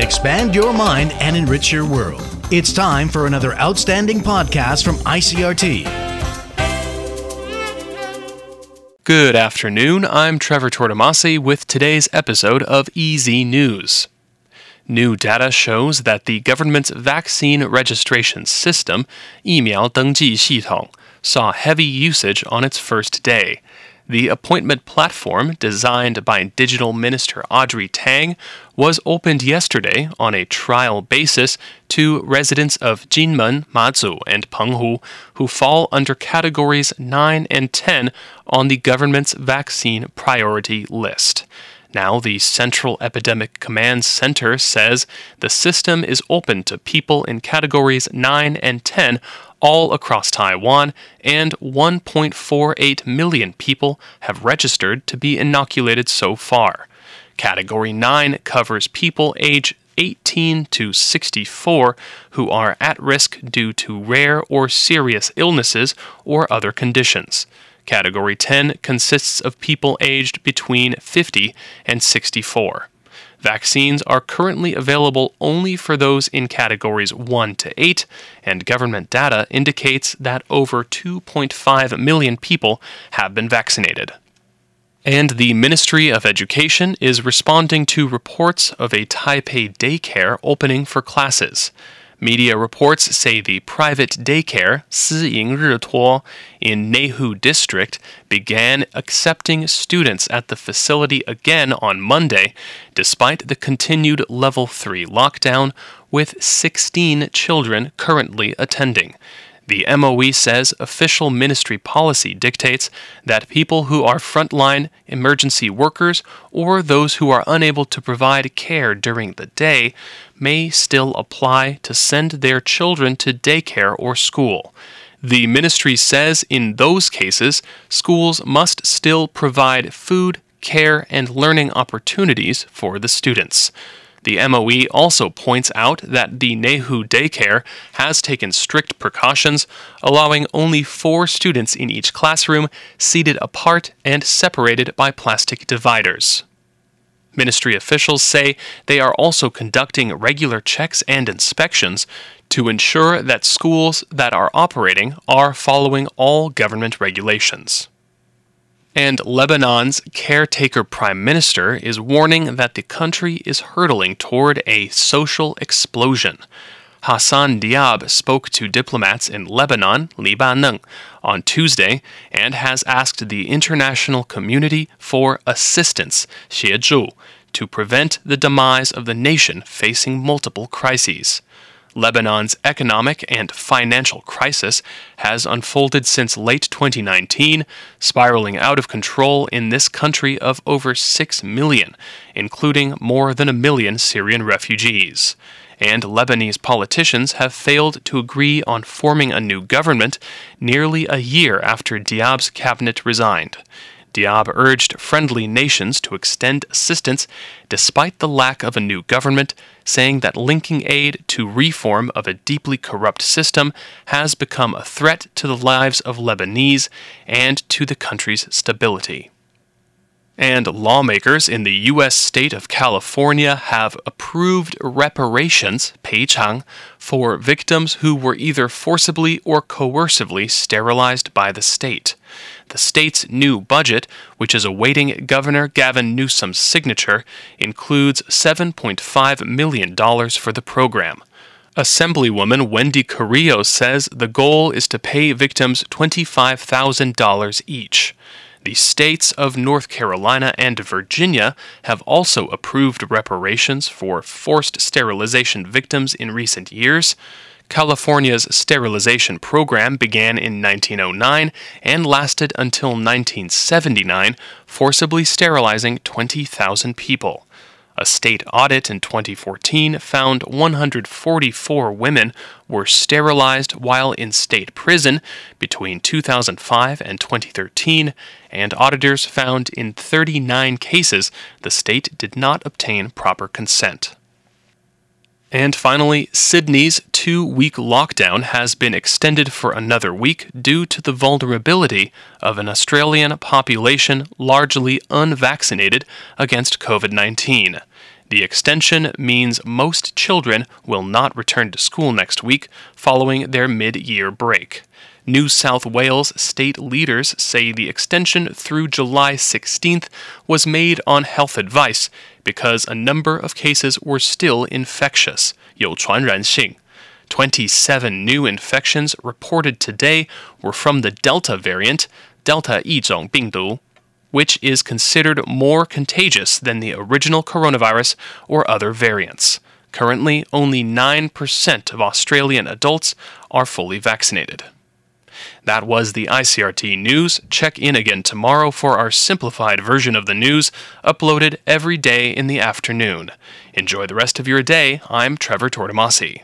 expand your mind, and enrich your world. It's time for another outstanding podcast from ICRT. Good afternoon. I'm Trevor Tortomasi with today's episode of EZ News. New data shows that the government's vaccine registration system, 疫苗登记系统, saw heavy usage on its first day the appointment platform, designed by Digital Minister Audrey Tang, was opened yesterday on a trial basis to residents of Jinmen, Mazu, and Penghu who fall under categories 9 and 10 on the government's vaccine priority list. Now, the Central Epidemic Command Center says the system is open to people in categories 9 and 10 all across Taiwan, and 1.48 million people have registered to be inoculated so far. Category 9 covers people age 18 to 64 who are at risk due to rare or serious illnesses or other conditions. Category 10 consists of people aged between 50 and 64. Vaccines are currently available only for those in categories 1 to 8, and government data indicates that over 2.5 million people have been vaccinated. And the Ministry of Education is responding to reports of a Taipei daycare opening for classes. Media reports say the private daycare, Si in Neihu District began accepting students at the facility again on Monday, despite the continued level 3 lockdown, with 16 children currently attending. The MOE says official ministry policy dictates that people who are frontline emergency workers or those who are unable to provide care during the day may still apply to send their children to daycare or school. The ministry says in those cases, schools must still provide food, care, and learning opportunities for the students. The MOE also points out that the Neihu daycare has taken strict precautions, allowing only four students in each classroom, seated apart and separated by plastic dividers. Ministry officials say they are also conducting regular checks and inspections to ensure that schools that are operating are following all government regulations. And Lebanon's caretaker prime minister is warning that the country is hurtling toward a social explosion. Hassan Diab spoke to diplomats in Lebanon, Libanon, on Tuesday and has asked the international community for assistance, 协助, to prevent the demise of the nation facing multiple crises. Lebanon's economic and financial crisis has unfolded since late 2019, spiraling out of control in this country of over 6 million, including more than a million Syrian refugees. And Lebanese politicians have failed to agree on forming a new government nearly a year after Diab's cabinet resigned. Diab urged friendly nations to extend assistance despite the lack of a new government, saying that linking aid to reform of a deeply corrupt system has become a threat to the lives of Lebanese and to the country's stability. And lawmakers in the U.S. state of California have approved reparations, 赔偿, for victims who were either forcibly or coercively sterilized by the state. The state's new budget, which is awaiting Governor Gavin Newsom's signature, includes $7.5 million for the program. Assemblywoman Wendy Carrillo says the goal is to pay victims $25,000 each. The states of North Carolina and Virginia have also approved reparations for forced sterilization victims in recent years. California's sterilization program began in 1909 and lasted until 1979, forcibly sterilizing 20,000 people. A state audit in 2014 found 144 women were sterilized while in state prison between 2005 and 2013, and auditors found in 39 cases the state did not obtain proper consent. And finally, Sydney's two week lockdown has been extended for another week due to the vulnerability of an Australian population largely unvaccinated against COVID 19. The extension means most children will not return to school next week following their mid year break. New South Wales state leaders say the extension through July 16th was made on health advice because a number of cases were still infectious, 有传染性. 27 new infections reported today were from the Delta variant, Delta 一种病毒 which is considered more contagious than the original coronavirus or other variants. Currently, only 9% of Australian adults are fully vaccinated. That was the ICRT news. Check in again tomorrow for our simplified version of the news, uploaded every day in the afternoon. Enjoy the rest of your day. I'm Trevor Tortomasi.